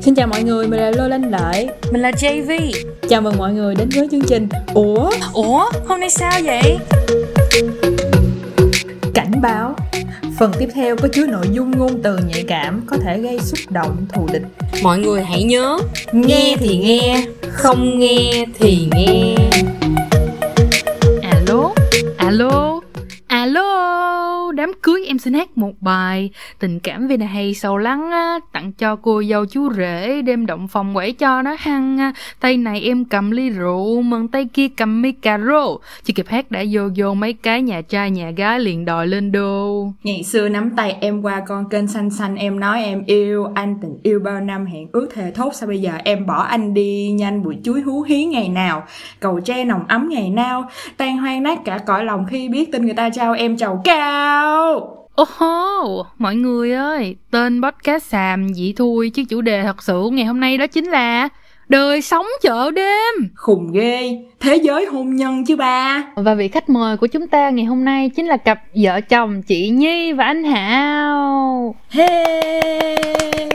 Xin chào mọi người, mình là Lô Linh Lợi. Mình là JV Chào mừng mọi người đến với chương trình Ủa? Ủa? Hôm nay sao vậy? Cảnh báo. Phần tiếp theo có chứa nội dung ngôn từ nhạy cảm Có thể gây xúc động thù địch. Mọi người hãy nhớ Nghe thì nghe Không nghe thì nghe. Alo, alo, cưới em xin hát một bài Tình cảm vì này hay sầu lắng á, Tặng cho cô dâu chú rể Đêm động phòng quẩy cho nó hăng á. Tay này em cầm ly rượu Mừng tay kia cầm mi cà rô. Chưa kịp hát đã vô vô mấy cái nhà trai nhà gái liền đòi lên đô. Ngày xưa nắm tay em qua con kênh xanh xanh Em nói em yêu anh tình yêu bao năm hẹn ước thề thốt Sao bây giờ em bỏ anh đi nhanh buổi chuối hú hí ngày nào Cầu tre nồng ấm ngày nào. Tan hoang nát cả cõi lòng khi biết tin người ta trao em chầu cao. Ô hô, mọi người ơi, tên podcast xàm dị thui chứ chủ đề thật sự ngày hôm nay đó chính là đời sống chợ đêm. Khùng ghê, thế giới hôn nhân chứ ba Và vị khách mời của chúng ta ngày hôm nay chính là cặp vợ chồng chị Nhi và anh Hạo. Hey,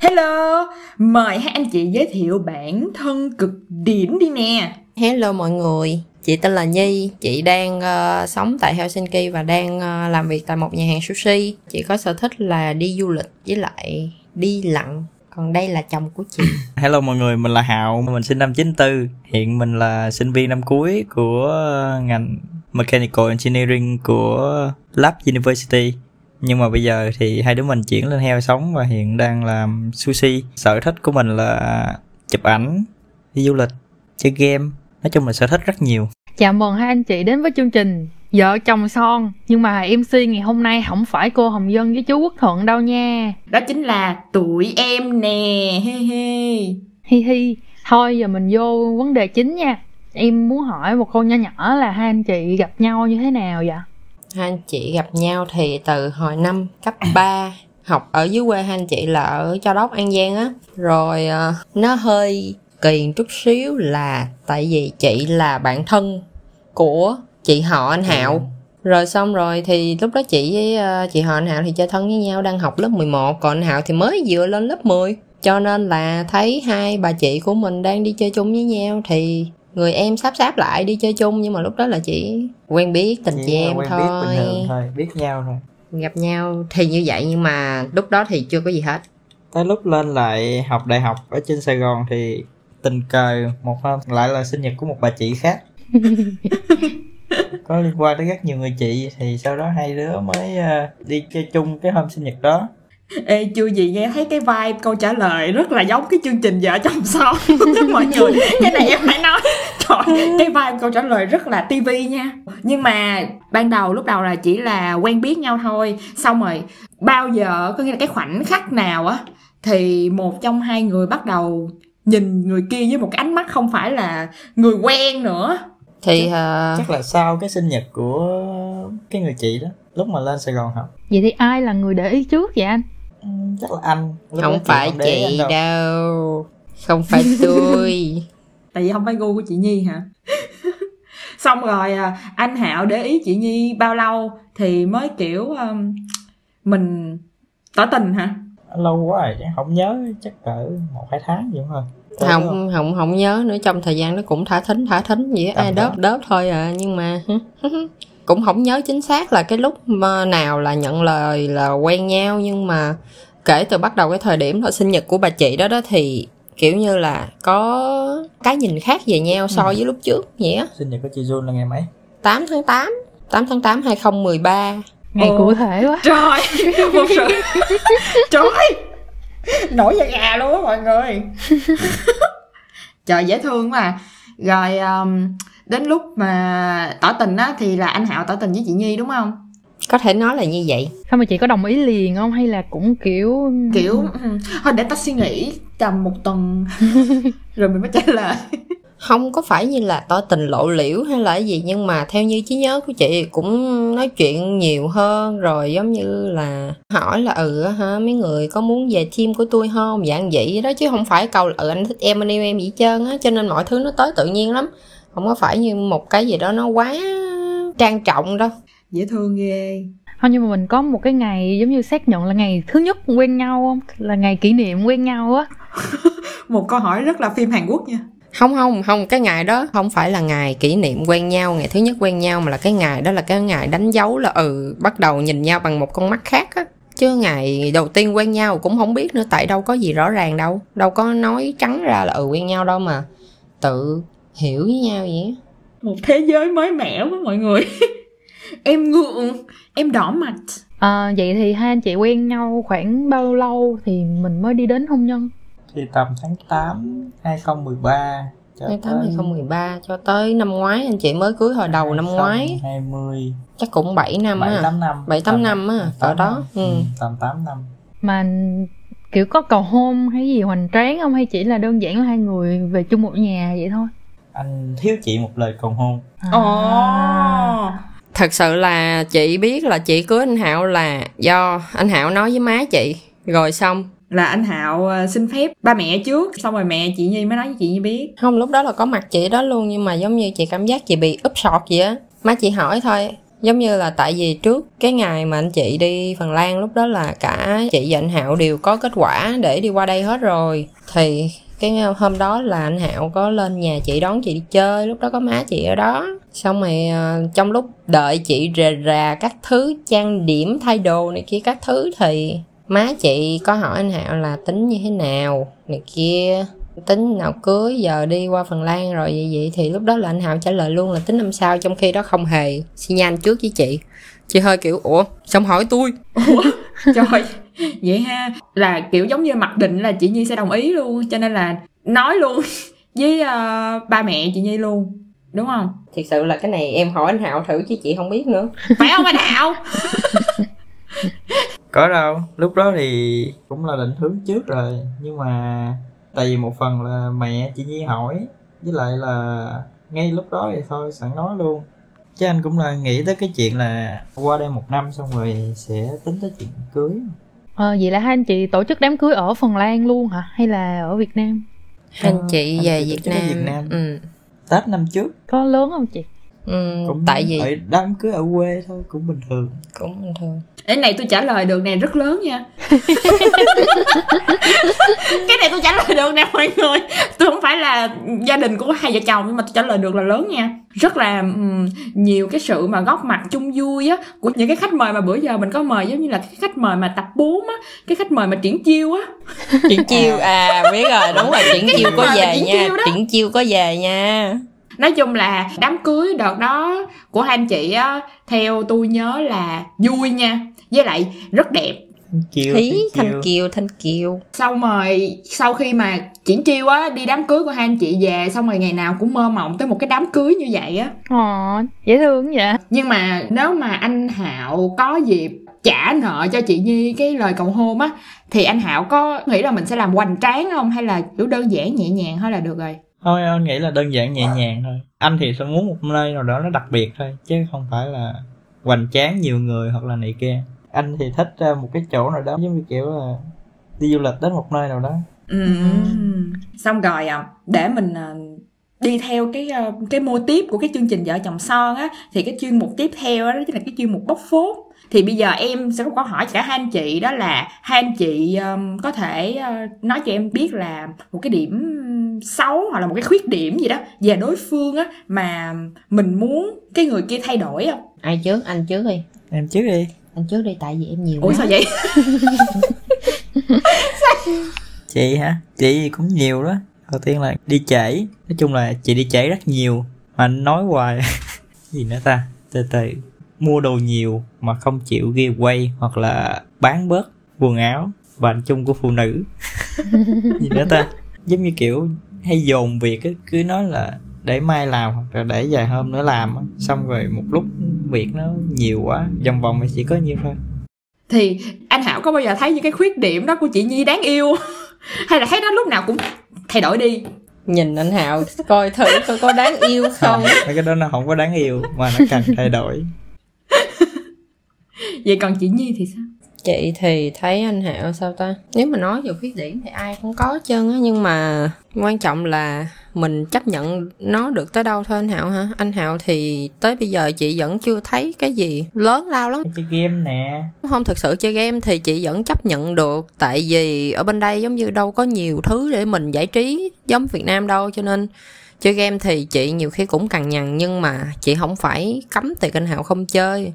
hello, mời hai anh chị giới thiệu bản thân cực điểm đi nè Hello mọi người Chị tên là Nhi, chị đang uh, sống tại Helsinki và đang uh, làm việc tại một nhà hàng sushi. Chị có sở thích là đi du lịch với lại đi lặn. Còn đây là chồng của chị. Hello mọi người, mình là Hạo, mình sinh năm 94. Hiện mình là sinh viên năm cuối của ngành Mechanical Engineering của Lab University. Nhưng mà bây giờ thì hai đứa mình chuyển lên heo sống và hiện đang làm sushi. Sở thích của mình là chụp ảnh, đi du lịch, chơi game. Nói chung là sở thích rất nhiều. Chào mừng hai anh chị đến với chương trình Vợ chồng son. Nhưng mà MC ngày hôm nay không phải cô Hồng Dân với chú Quốc Thuận đâu nha. Đó chính là tụi em nè, he he. Hi hi. Thôi giờ mình vô vấn đề chính nha. Em muốn hỏi một câu nhỏ nhỏ là hai anh chị gặp nhau như thế nào vậy? Hai anh chị gặp nhau thì từ hồi năm cấp 3 học ở dưới quê hai anh chị là ở Châu Đốc An Giang á. Rồi uh, nó hơi kỳ chút xíu là tại vì chị là bạn thân của chị họ anh Hạo rồi xong rồi thì lúc đó chị với uh, chị họ anh Hạo thì chơi thân với nhau đang học lớp 11 còn anh Hạo thì mới vừa lên lớp 10 cho nên là thấy hai bà chị của mình đang đi chơi chung với nhau thì người em sắp sáp lại đi chơi chung nhưng mà lúc đó là chỉ quen biết tình chị em quen thôi. biết bình thường thôi, biết nhau thôi. gặp nhau thì như vậy nhưng mà lúc đó thì chưa có gì hết Tới lúc lên lại học đại học ở trên Sài Gòn thì tình cờ một hôm lại là sinh nhật của một bà chị khác. Có liên quan tới rất nhiều người chị thì sau đó hai đứa mới uh, đi chơi chung cái hôm sinh nhật đó. Ê, chưa gì nghe thấy cái vibe câu trả lời rất là giống cái chương trình vợ chồng son mọi người cái này em phải nói. Trời cái vibe câu trả lời rất là tivi nha. Nhưng mà ban đầu lúc đầu là chỉ là quen biết nhau thôi. Xong rồi bao giờ có nghĩa là cái khoảnh khắc nào á thì một trong hai người bắt đầu nhìn người kia với một cái ánh mắt không phải là người quen nữa. Thì uh, chắc là sau cái sinh nhật của cái người chị đó lúc mà lên Sài Gòn học Vậy thì ai là người để ý trước vậy anh? Ừ, chắc là anh. Lúc không phải không chị anh đâu. không phải tôi. Tại vì không phải gu của chị nhi hả? Xong rồi à, anh hạo để ý chị nhi bao lâu thì mới kiểu um, mình tỏ tình hả lâu quá rồi không nhớ chắc cỡ một hai tháng vậy thôi đó. không không không nhớ nữa trong thời gian nó cũng thả thính thả thính vậy ai đớp đớp thôi à nhưng mà cũng không nhớ chính xác là cái lúc nào là nhận lời là quen nhau nhưng mà kể từ bắt đầu cái thời điểm là sinh nhật của bà chị đó đó thì kiểu như là có cái nhìn khác về nhau so với lúc trước vậy á. Sinh nhật của chị Jun là ngày mấy? 8 tháng 8 8 tháng 8 2013 Ngày Ồ. cụ thể quá. Trời một sự trời. Nổi da gà luôn á mọi người. Trời dễ thương quá à. Rồi um, đến lúc mà tỏ tình á thì là anh hạo tỏ tình với chị nhi đúng không? Có thể nói là như vậy. Không mà chị có đồng ý liền không? Hay là cũng kiểu... kiểu ừ, thôi để ta suy nghĩ tầm một tuần. Rồi mình mới trả lời không có phải như là tỏ tình lộ liễu hay là cái gì nhưng mà theo như trí nhớ của chị cũng nói chuyện nhiều hơn rồi giống như là hỏi là ừ á hả mấy người có muốn về team của tôi không? Dạng vậy đó chứ không phải câu là ừ anh thích em anh yêu em gì trơn á. Cho nên mọi thứ nó tới tự nhiên lắm. Không có phải như một cái gì đó nó quá trang trọng đâu. Dễ thương ghê. Không nhưng mà mình có một cái ngày giống như xác nhận là ngày thứ nhất quen nhau không? Là ngày kỷ niệm quen nhau á. Một câu hỏi rất là phim hàn quốc nha không không không cái ngày đó không phải là ngày kỷ niệm quen nhau ngày thứ nhất quen nhau mà là cái ngày đó là cái ngày đánh dấu là ừ bắt đầu nhìn nhau bằng một con mắt khác á. Chứ ngày đầu tiên quen nhau cũng không biết nữa tại đâu có gì rõ ràng đâu đâu có nói trắng ra là ừ quen nhau đâu mà tự hiểu với nhau vậy một thế giới mới mẻ với mọi người. Em ngượng em đỏ mặt. À, vậy thì hai anh chị quen nhau khoảng bao lâu thì mình mới đi đến hôn nhân? Thì tầm tháng 8 2013 cho Tháng 8 tới 2013 cho tới năm ngoái anh chị mới cưới hồi đầu năm ngoái. 20 chắc cũng 7 năm 7 á 8 năm. 7 8 năm á ở đó. ừ. tầm 8 năm. Mà kiểu có cầu hôn hay gì hoành tráng không? Hay chỉ là đơn giản là hai người về chung một nhà vậy thôi? anh thiếu chị một lời cầu hôn. Ồ. Thật sự là chị biết là chị cưới anh Hạo là do anh Hạo nói với má chị. Rồi xong là anh hạo à, xin phép ba mẹ trước. Xong rồi mẹ chị nhi mới nói với chị nhi biết. Không, lúc đó là có mặt chị đó luôn, nhưng mà giống như chị cảm giác chị bị úp sọt vậy á. Má chị hỏi thôi, giống như là tại vì trước cái ngày mà anh chị đi Phần Lan, lúc đó là cả chị và anh Hạo đều có kết quả để đi qua đây hết rồi. Thì cái hôm đó là anh Hạo có lên nhà chị đón chị đi chơi, lúc đó có má chị ở đó. Xong rồi à, trong lúc đợi chị rề rà các thứ, trang điểm, thay đồ này kia các thứ thì má chị có hỏi anh Hạo là tính như thế nào? Này kia tính nào cưới giờ đi qua Phần Lan rồi vậy vậy? Thì lúc đó là anh Hạo trả lời luôn là tính năm sau trong khi đó không hề xin nhanh trước với chị. Chị hơi kiểu ủa xong hỏi tôi. Trời vậy ha là kiểu giống như mặc định là chị nhi sẽ đồng ý luôn cho nên là nói luôn với ờ, ba mẹ chị nhi luôn đúng không? Thiệt sự là cái này em hỏi anh Hạo thử chứ chị không biết nữa. Phải không anh hạo có đâu lúc đó thì cũng là định hướng trước rồi nhưng mà tại vì một phần là mẹ chị nhi hỏi với lại là ngay lúc đó thì thôi sẵn nói luôn chứ anh cũng là nghĩ tới cái chuyện là qua đây một năm xong rồi sẽ tính tới chuyện cưới Ờ, vậy là hai anh chị tổ chức đám cưới ở Phần Lan luôn hả? Hay là ở Việt Nam? anh chị anh về chị Việt tổ chức ở Nam, Việt Nam. Ừ. tết năm trước Có lớn không chị? Ừ, cũng tại vì ở đám cưới ở quê thôi cũng bình thường. Cũng bình thường. Cái này tôi trả lời được nè rất lớn nha. Cái này tôi trả lời được nè mọi người. Tôi không phải là gia đình của hai vợ chồng nhưng mà tôi trả lời được là lớn nha. Rất là ừm, nhiều cái sự mà góp mặt chung vui á của những cái khách mời mà bữa giờ mình có mời giống như là cái khách mời mà tập 4 á cái khách mời mà triển chiêu á. Triển chiêu à biết rồi đúng rồi triển chiêu có về nha triển chiêu có về nha nói chung là đám cưới đợt đó của hai anh chị á theo tôi nhớ là vui nha. Với lại rất đẹp. Chiêu thí thanh kiều thanh kiều xong rồi sau khi mà triển chiêu á đi đám cưới của hai anh chị về xong rồi ngày nào cũng mơ mộng tới một cái đám cưới như vậy á. Ồ, dễ thương vậy. nhưng mà nếu mà anh hạo có dịp trả nợ cho chị nhi cái lời cầu hôn á thì anh hạo có nghĩ là mình sẽ làm hoành tráng không? Hay là kiểu đơn giản nhẹ nhàng thôi là được rồi thôi anh nghĩ là đơn giản nhẹ nhàng thôi. Anh thì sẽ muốn một nơi nào đó nó đặc biệt thôi chứ không phải là hoành tráng nhiều người hoặc là này kia. Anh thì thích ờ, một cái chỗ nào đó giống như kiểu là đi du lịch đến một nơi nào đó. Ừ. xong rồi à, để mình à, đi theo cái à, cái mô tiếp của cái chương trình vợ chồng son á thì cái chuyên mục tiếp theo đó, chính là cái chuyên mục bóc phốt thì bây giờ em sẽ có câu hỏi cả hai anh chị đó là hai anh chị um, có thể uh, nói cho em biết là một cái điểm xấu hoặc là một cái khuyết điểm gì đó về đối phương á mà mình muốn cái người kia thay đổi không? Ai trước? Anh trước đi. Em trước đi. Anh trước đi tại vì em nhiều ủa quá. sao vậy? Chị hả? Chị cũng nhiều đó. Đầu tiên là đi trễ. Nói chung là chị đi trễ rất nhiều. Mà anh nói hoài. Gì nữa ta? Từ từ mua đồ nhiều mà không chịu ghi quay hoặc là bán bớt quần áo và anh chung của phụ nữ. Gì nữa ta? Giống như kiểu hay dồn việc á cứ nói là để mai làm hoặc là để vài hôm nữa làm á xong rồi một lúc việc nó nhiều quá vòng vòng thì chỉ có nhiêu thôi. Thì anh hảo có bao giờ thấy những cái khuyết điểm đó của chị nhi đáng yêu? Hay là thấy nó lúc nào cũng thay đổi đi? Nhìn anh hạo coi thử coi có đáng yêu không? Mấy cái đó nó không có đáng yêu mà nó cần thay đổi vậy còn chị nhi thì sao? Chị thì thấy anh hạo sao ta? Nếu mà nói về khuyết điểm thì ai cũng có hết trơn á nhưng mà quan trọng là mình chấp nhận nó được tới đâu thôi anh hạo hả? Anh hạo thì tới bây giờ chị vẫn chưa thấy cái gì lớn lao lắm. Chơi game nè. Không thực sự chơi game thì chị vẫn chấp nhận được tại vì ở bên đây giống như đâu có nhiều thứ để mình giải trí giống việt nam đâu cho nên chơi game thì chị nhiều khi cũng cằn nhằn nhưng mà chị không phải cấm tiền anh hạo không chơi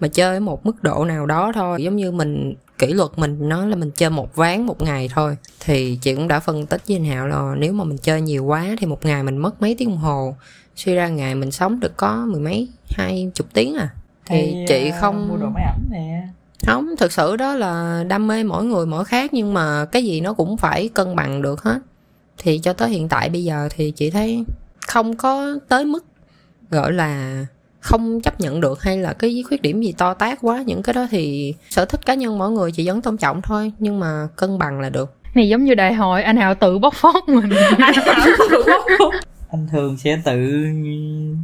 mà chơi ở một mức độ nào đó thôi. Giống như mình kỷ luật mình nói là mình chơi một ván một ngày thôi thì chị cũng đã phân tích với anh hạo là nếu mà mình chơi nhiều quá thì một ngày mình mất mấy tiếng đồng hồ. Suy ra ngày mình sống được có mười mấy hai chục tiếng à. Thì Hay, chị à, không mua đồ máy ảnh nè. Không thực sự đó là đam mê mỗi người mỗi khác nhưng mà cái gì nó cũng phải cân bằng được hết. Thì cho tới hiện tại bây giờ thì chị thấy không có tới mức gọi là không chấp nhận được hay là cái khuyết điểm gì to tát quá những cái đó thì sở thích cá nhân mỗi người chị vẫn tôn trọng thôi nhưng mà cân bằng là được. Này giống như đại hội anh hạo tự bóc phốt mình. Anh hảo tự bóc luôn anh thường sẽ tự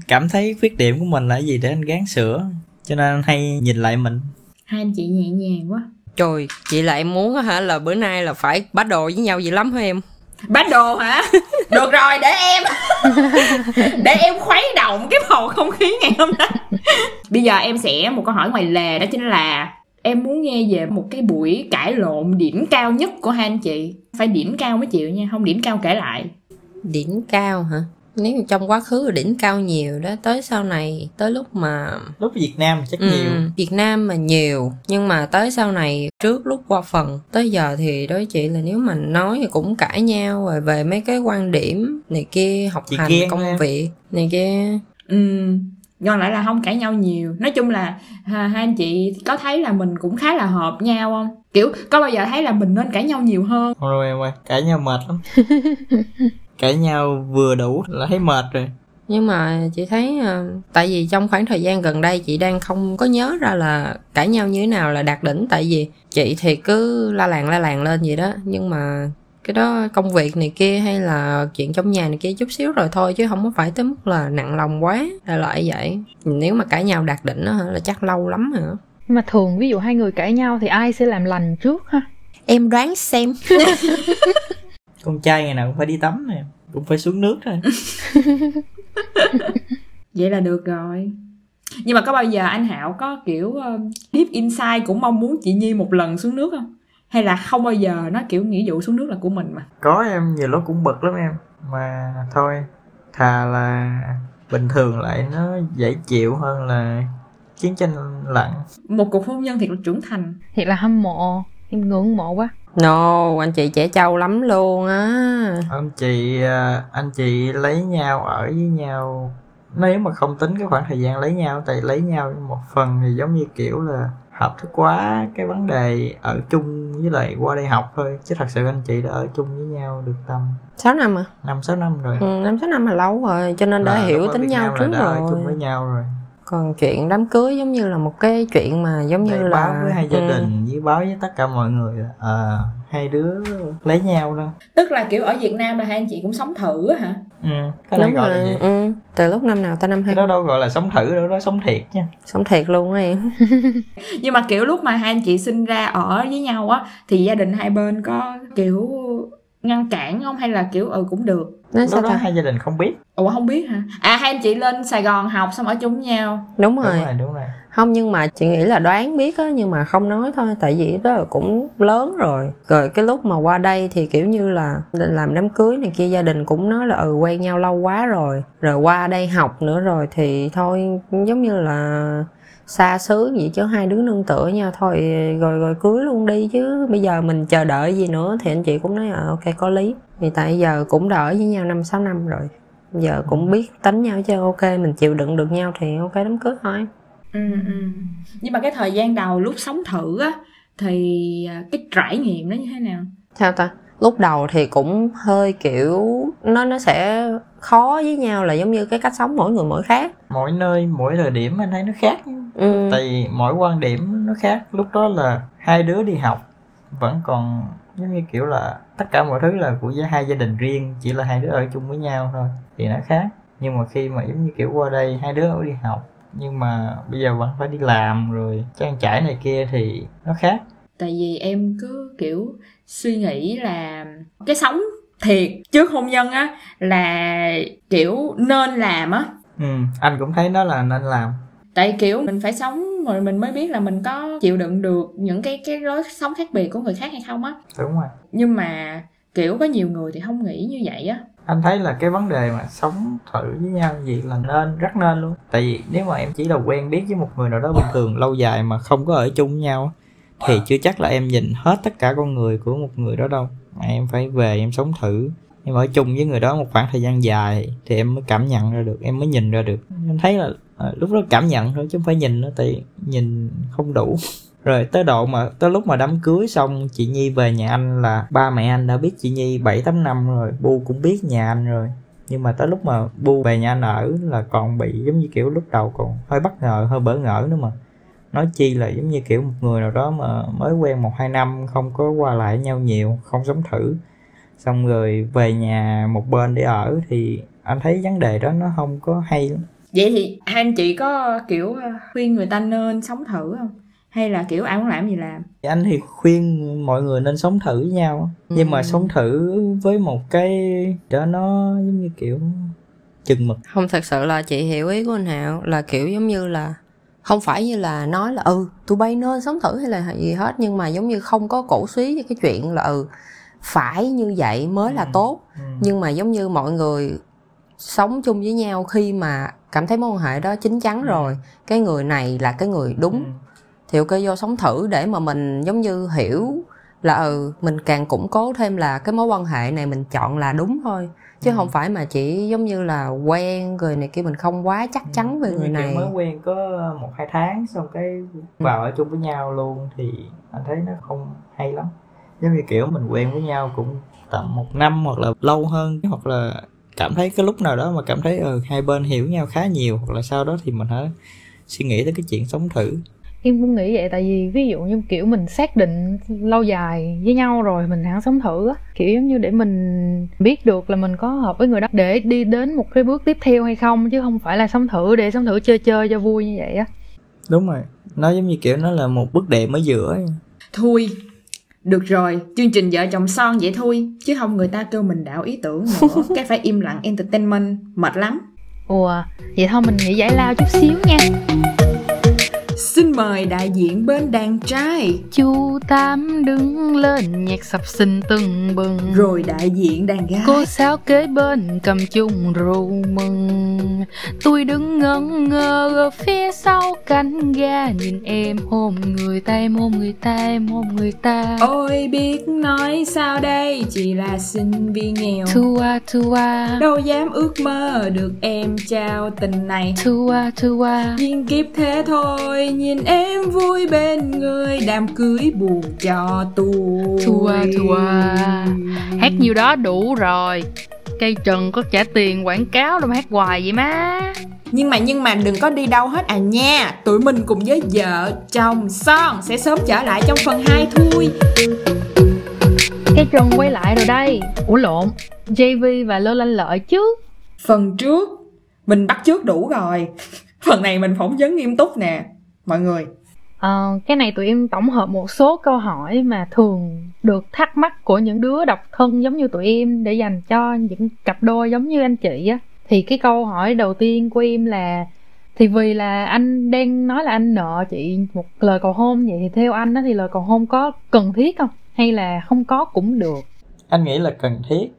cảm thấy khuyết điểm của mình là gì để anh gán sửa cho nên anh hay nhìn lại mình. Hai anh chị nhẹ nhàng quá. Trời chị lại muốn á hả là bữa nay là phải bắt đồ với nhau gì lắm hả em bắt đồ hả? Được rồi để em. Để em khuấy động cái bầu không khí ngày hôm nay. Bây giờ em sẽ một câu hỏi ngoài lề đó chính là em muốn nghe về một cái buổi cãi lộn điểm cao nhất của hai anh chị. Phải điểm cao mới chịu nha không điểm cao kể lại. Đỉnh cao hả nếu như trong quá khứ là đỉnh cao nhiều đó tới sau này tới lúc mà lúc Việt Nam chắc Ừ, nhiều. Việt Nam mà nhiều nhưng mà tới sau này trước lúc qua phần tới giờ thì đối chị là nếu mà nói thì cũng cãi nhau rồi về mấy cái quan điểm này kia học Chị hành công em. việc này kia. Ừ do lại là không cãi nhau nhiều. Nói chung là ha, hai anh chị có thấy là mình cũng khá là hợp nhau không? Kiểu có bao giờ thấy là mình nên cãi nhau nhiều hơn? Thôi rồi em ơi cãi nhau mệt lắm. Cãi nhau vừa đủ là thấy mệt rồi. Nhưng mà chị thấy ờ, tại vì trong khoảng thời gian gần đây chị đang không có nhớ ra là cãi nhau như thế nào là đạt đỉnh. Tại vì chị thì cứ la làng la làng lên vậy đó. Nhưng mà cái đó công việc này kia hay là chuyện trong nhà này kia chút xíu rồi thôi chứ không có phải tới mức là nặng lòng quá là loại vậy. Nếu mà cãi nhau đạt đỉnh đó hả, là chắc lâu lắm. Nhưng mà thường ví dụ hai người cãi nhau thì ai sẽ làm lành trước ha? Em đoán xem. Con trai ngày nào cũng phải đi tắm nè cũng phải xuống nước rồi vậy là được rồi. Nhưng mà có bao giờ anh hảo có kiểu um, deep inside cũng mong muốn chị nhi một lần xuống nước không hay là không bao giờ nó kiểu nghĩa vụ xuống nước là của mình mà? Có em nhiều lúc cũng bực lắm em. Mà thôi thà là bình thường lại nó dễ chịu hơn là chiến tranh lạnh. Một cuộc hôn nhân thiệt là trưởng thành. Thiệt là hâm mộ. Em ngưỡng mộ quá. No anh chị trẻ trâu lắm luôn á. Anh chị à, anh chị lấy nhau ở với nhau. Nếu mà không tính cái khoảng thời gian lấy nhau tại lấy nhau một phần thì giống như kiểu là hợp thức quá cái vấn đề ở chung với lại qua đây học thôi. Chứ thật sự anh chị đã ở chung với nhau được tầm 6 năm à? năm sáu năm rồi. Ừ, năm sáu năm là lâu rồi cho nên đã Là hiểu lúc ở tính nhau trước đã ở chung rồi với nhau rồi còn chuyện đám cưới giống như là một cái chuyện mà giống như để là báo với hai gia ừ. đình với báo với tất cả mọi người là à, hai đứa lấy nhau đó. Tức là kiểu ở việt nam là hai anh chị cũng sống thử á hả? Ừ cái này đúng gọi là rồi gì? ừ. từ lúc năm nào ta năm hai đó đâu gọi là sống thử đâu đó sống thiệt nha. Sống thiệt luôn á em. Nhưng mà kiểu lúc mà hai anh chị sinh ra ở với nhau á thì gia đình hai bên có kiểu ngăn cản không? Hay là kiểu ừ cũng được. Nói sao lúc đó ta? hai gia đình không biết. Ủa không biết hả? À hai anh chị lên sài gòn học xong ở chung với nhau. Đúng đúng rồi. rồi đúng rồi. Không nhưng mà chị nghĩ là đoán biết á nhưng mà không nói thôi tại vì đó là cũng lớn rồi. Rồi cái lúc mà qua đây thì kiểu như là làm đám cưới này kia gia đình cũng nói là ừ quen nhau lâu quá rồi. Rồi qua đây học nữa rồi thì thôi giống như là xa xứ vậy chứ hai đứa nương tựa nhau thôi rồi rồi cưới luôn đi chứ. Bây giờ mình chờ đợi gì nữa thì anh chị cũng nói à, ok có lý. Thì tại giờ cũng ở với nhau năm sáu năm rồi. Giờ cũng biết tính nhau chứ ok mình chịu đựng được nhau thì ok đám cưới thôi. Ừ, ừ. nhưng mà cái thời gian đầu lúc sống thử á thì à, cái trải nghiệm nó như thế nào? Sao ta? Lúc đầu thì cũng hơi kiểu nó nó sẽ khó với nhau là giống như cái cách sống mỗi người mỗi khác. Mỗi nơi mỗi thời điểm anh thấy nó khác. Ừ. tại vì mỗi quan điểm nó khác. Lúc đó là hai đứa đi học vẫn còn giống như kiểu là tất cả mọi thứ là của gia hai gia đình riêng chỉ là hai đứa ở chung với nhau thôi thì nó khác. Nhưng mà khi mà giống như kiểu qua đây hai đứa ở đi học nhưng mà bây giờ vẫn phải đi làm rồi trang trải này kia thì nó khác. Tại vì em cứ kiểu suy nghĩ là cái sống thiệt trước hôn nhân á là kiểu nên làm á. Ừ anh cũng thấy đó là nên làm. Tại kiểu mình phải sống rồi mình mới biết là mình có chịu đựng được những cái cái lối sống khác biệt của người khác hay không á. Đúng rồi. Nhưng mà kiểu có nhiều người thì không nghĩ như vậy á. Anh thấy là cái vấn đề mà sống thử với nhau gì là nên rất nên luôn. Tại vì nếu mà em chỉ là quen biết với một người nào đó bình thường lâu dài mà không có ở chung với nhau thì chưa chắc là em nhìn hết tất cả con người của một người đó đâu. Mà em phải về em sống thử. Em ở chung với người đó một khoảng thời gian dài thì em mới cảm nhận ra được em mới nhìn ra được. Em thấy là à, lúc đó cảm nhận thôi chứ không phải nhìn nữa tại nhìn không đủ. Rồi tới độ mà tới lúc mà đám cưới xong chị nhi về nhà anh là ba mẹ anh đã biết chị nhi bảy tám năm rồi bu cũng biết nhà anh rồi. Nhưng mà tới lúc mà bu về nhà anh ở là còn bị giống như kiểu lúc đầu còn hơi bất ngờ hơi bỡ ngỡ nữa mà nói chi là giống như kiểu một người nào đó mà mới quen một hai năm không có qua lại nhau nhiều không sống thử. Xong rồi về nhà một bên để ở thì anh thấy vấn đề đó nó không có hay lắm. Vậy thì hai anh chị có kiểu khuyên người ta nên sống thử không? Hay là kiểu ai muốn làm gì làm? Anh thì khuyên mọi người nên sống thử với nhau. Nhưng Ừ. mà sống thử với một cái đó nó giống như kiểu chừng mực. Không thật sự là chị hiểu ý của anh hạo là kiểu giống như là không phải như là nói là ừ tụi bay nên sống thử hay là gì hết nhưng mà giống như không có cổ suý với cái chuyện là ừ phải như vậy mới là Ừ. tốt ừ. nhưng mà giống như mọi người sống chung với nhau khi mà cảm thấy mối quan hệ đó chín chắn Ừ. rồi cái người này là cái người đúng Ừ. thì ok vô sống thử để mà mình giống như hiểu là ừ mình càng củng cố thêm là cái mối quan hệ này mình chọn là đúng thôi. Chứ Ừ. không phải mà chỉ giống như là quen rồi này kia mình không quá chắc chắn về Giống người này. mới quen có một hai tháng xong cái vào ở chung với nhau luôn thì anh thấy nó không hay lắm. Giống như kiểu mình quen với nhau cũng tầm một năm hoặc là lâu hơn hoặc là cảm thấy cái lúc nào đó mà cảm thấy ờ hai bên hiểu nhau khá nhiều hoặc là sau đó thì mình hãy suy nghĩ tới cái chuyện sống thử em cũng nghĩ vậy tại vì ví dụ như kiểu mình xác định lâu dài với nhau rồi mình hẳn sống thử á. Kiểu giống như để mình biết được là mình có hợp với người đó để đi đến một cái bước tiếp theo hay không chứ không phải là sống thử để sống thử chơi chơi cho vui như vậy á. Đúng rồi. Nó giống như kiểu nó là một bước đệm ở giữa ấy. thôi được rồi. Chương trình vợ chồng son vậy thôi chứ không người ta kêu mình đạo ý tưởng nữa. Cái phải im lặng entertainment mệt lắm. Ùa vậy thôi mình nghỉ giải lao chút xíu nha mời đại diện bên đàn trai. Chu tám đứng lên nhạc sập sình tưng bừng. Rồi đại diện đàn gái. Cô sáo kế bên cầm chung rượu mừng. Tôi đứng ngẩn ngơ ở phía sau cánh ga Nhìn em hôn người ta em hôn người ta em hôn người ta. Ôi biết nói sao đây chỉ là sinh viên nghèo. Thua thua. Đâu dám ước mơ được em trao tình này. Thua thua. Duyên kiếp thế thôi nhìn em vui bên người đám cưới buồn cho tôi. Thua thua Hát nhiêu đó đủ rồi. Cây trần có trả tiền quảng cáo đâu mà hát hoài vậy má. Nhưng mà nhưng mà đừng có đi đâu hết à nha. Tụi mình cùng với vợ chồng son sẽ sớm trở lại trong phần 2 thôi. Cây trần quay lại rồi đây. Ủa lộn JV và Lô Lanh Lợi chứ? Phần trước mình bắt trước đủ rồi. Phần này mình phỏng vấn nghiêm túc nè mọi người. Ờ, cái này tụi em tổng hợp một số câu hỏi mà thường được thắc mắc của những đứa độc thân giống như tụi em để dành cho những cặp đôi giống như anh chị á. Thì cái câu hỏi đầu tiên của em là thì vì là anh đang nói là anh nợ chị một lời cầu hôn vậy thì theo anh á thì lời cầu hôn có cần thiết không? Hay là không có cũng được? Anh nghĩ là cần thiết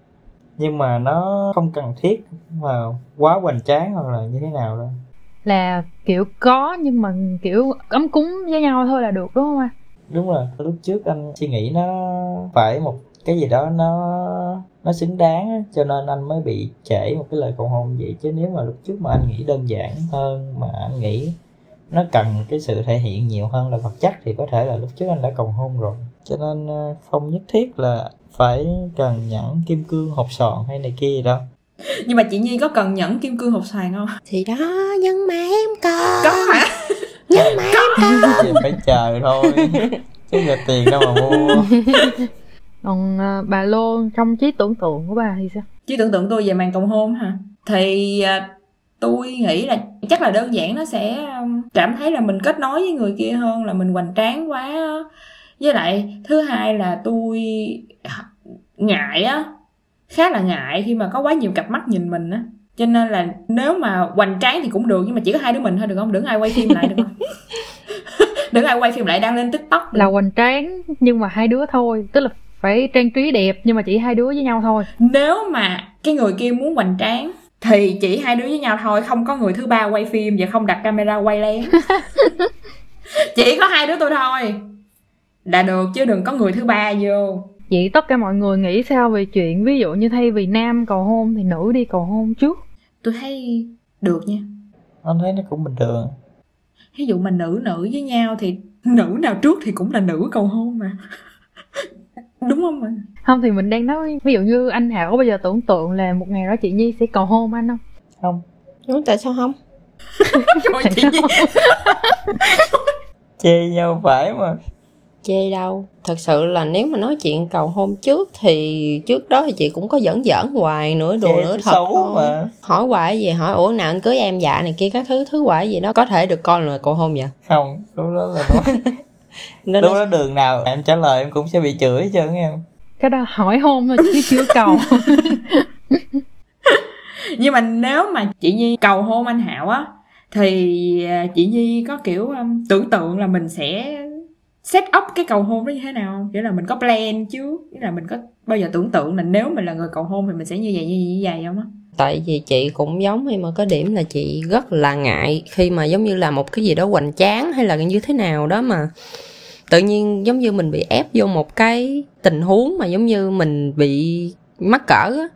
nhưng mà nó không cần thiết mà quá hoành tráng hoặc là như thế nào đâu là kiểu có nhưng mà kiểu ấm cúng với nhau thôi là được, đúng không anh? Đúng rồi, lúc trước anh suy nghĩ nó phải một cái gì đó nó nó xứng đáng cho nên anh mới bị trễ một cái lời cầu hôn vậy. Chứ nếu mà lúc trước mà anh nghĩ đơn giản hơn mà anh nghĩ nó cần cái sự thể hiện nhiều hơn là vật chất thì có thể là lúc trước anh đã cầu hôn rồi. Cho nên ờ, không nhất thiết là phải cần nhẫn kim cương hộp sòn hay này kia gì đâu nhưng mà chị nhi có cần nhẫn kim cương hộp xoàn không? Thì đó nhưng mà em có có hả? Nhưng mà thì phải chờ thôi. Chứ giờ tiền đâu mà mua. Còn à, bà lô trong trí tưởng tượng của bà thì sao? Chứ tưởng tượng tôi về màn cầu hôn hả? Thì à, tôi nghĩ là chắc là đơn giản nó sẽ um, cảm thấy là mình kết nối với người kia hơn là mình hoành tráng quá với lại thứ hai là tôi ngại á khá là ngại khi mà có quá nhiều cặp mắt nhìn mình á. Cho nên là nếu mà hoành tráng thì cũng được nhưng mà chỉ có hai đứa mình thôi được không? Đừng ai quay phim lại được không? Đừng ai quay phim lại đăng lên tiktok là hoành tráng nhưng mà hai đứa thôi. Tức là phải trang trí đẹp nhưng mà chỉ hai đứa với nhau thôi. Nếu mà cái người kia muốn hoành tráng thì chỉ hai đứa với nhau thôi. Không có người thứ ba quay phim và không đặt camera quay lén. Chỉ có hai đứa tôi thôi. Là được chứ đừng có người thứ ba vô vậy tất cả mọi người nghĩ sao về chuyện ví dụ như thay vì nam cầu hôn thì nữ đi cầu hôn trước? Tôi thấy được nha. Anh thấy nó cũng bình thường. Ví dụ mà nữ nữ với nhau thì nữ nào trước thì cũng là nữ cầu hôn mà. Đúng không ạ? Không thì mình đang nói ví dụ như anh hảo bây giờ tưởng tượng là một ngày đó chị nhi sẽ cầu hôn anh không? Không. Ủa, tại sao không? Trời, chị Nhi. Chê nhau phải mà chê đâu. Thật sự là nếu mà nói chuyện cầu hôn trước thì trước đó thì chị cũng có giỡn giỡn hoài nữa đùa chê nữa chứ thật xấu mà. Hỏi hoài gì? Hỏi ủa nào anh cưới em dạ này kia các thứ thứ hoài gì đó có thể được coi là cầu hôn vậy? Không lúc đó là nói. Lúc là đó đường nào em trả lời em cũng sẽ bị chửi trơn em. Cái đó hỏi hôn thôi chứ chưa cầu. Nhưng mà nếu mà chị Nhi cầu hôn anh Hảo á thì à, chị Nhi có kiểu um, tưởng tượng là mình sẽ set up cái cầu hôn đó như thế nào? Nghĩa là mình có plan chứ. Nghĩa là mình có bao giờ tưởng tượng là nếu mình là người cầu hôn thì mình sẽ như vậy như vậy như vậy không á? Tại vì chị cũng giống em mà có điểm là chị rất là ngại khi mà giống như là một cái gì đó hoành tráng hay là như thế nào đó mà tự nhiên giống như mình bị ép vô một cái tình huống mà giống như mình bị mắc cỡ á.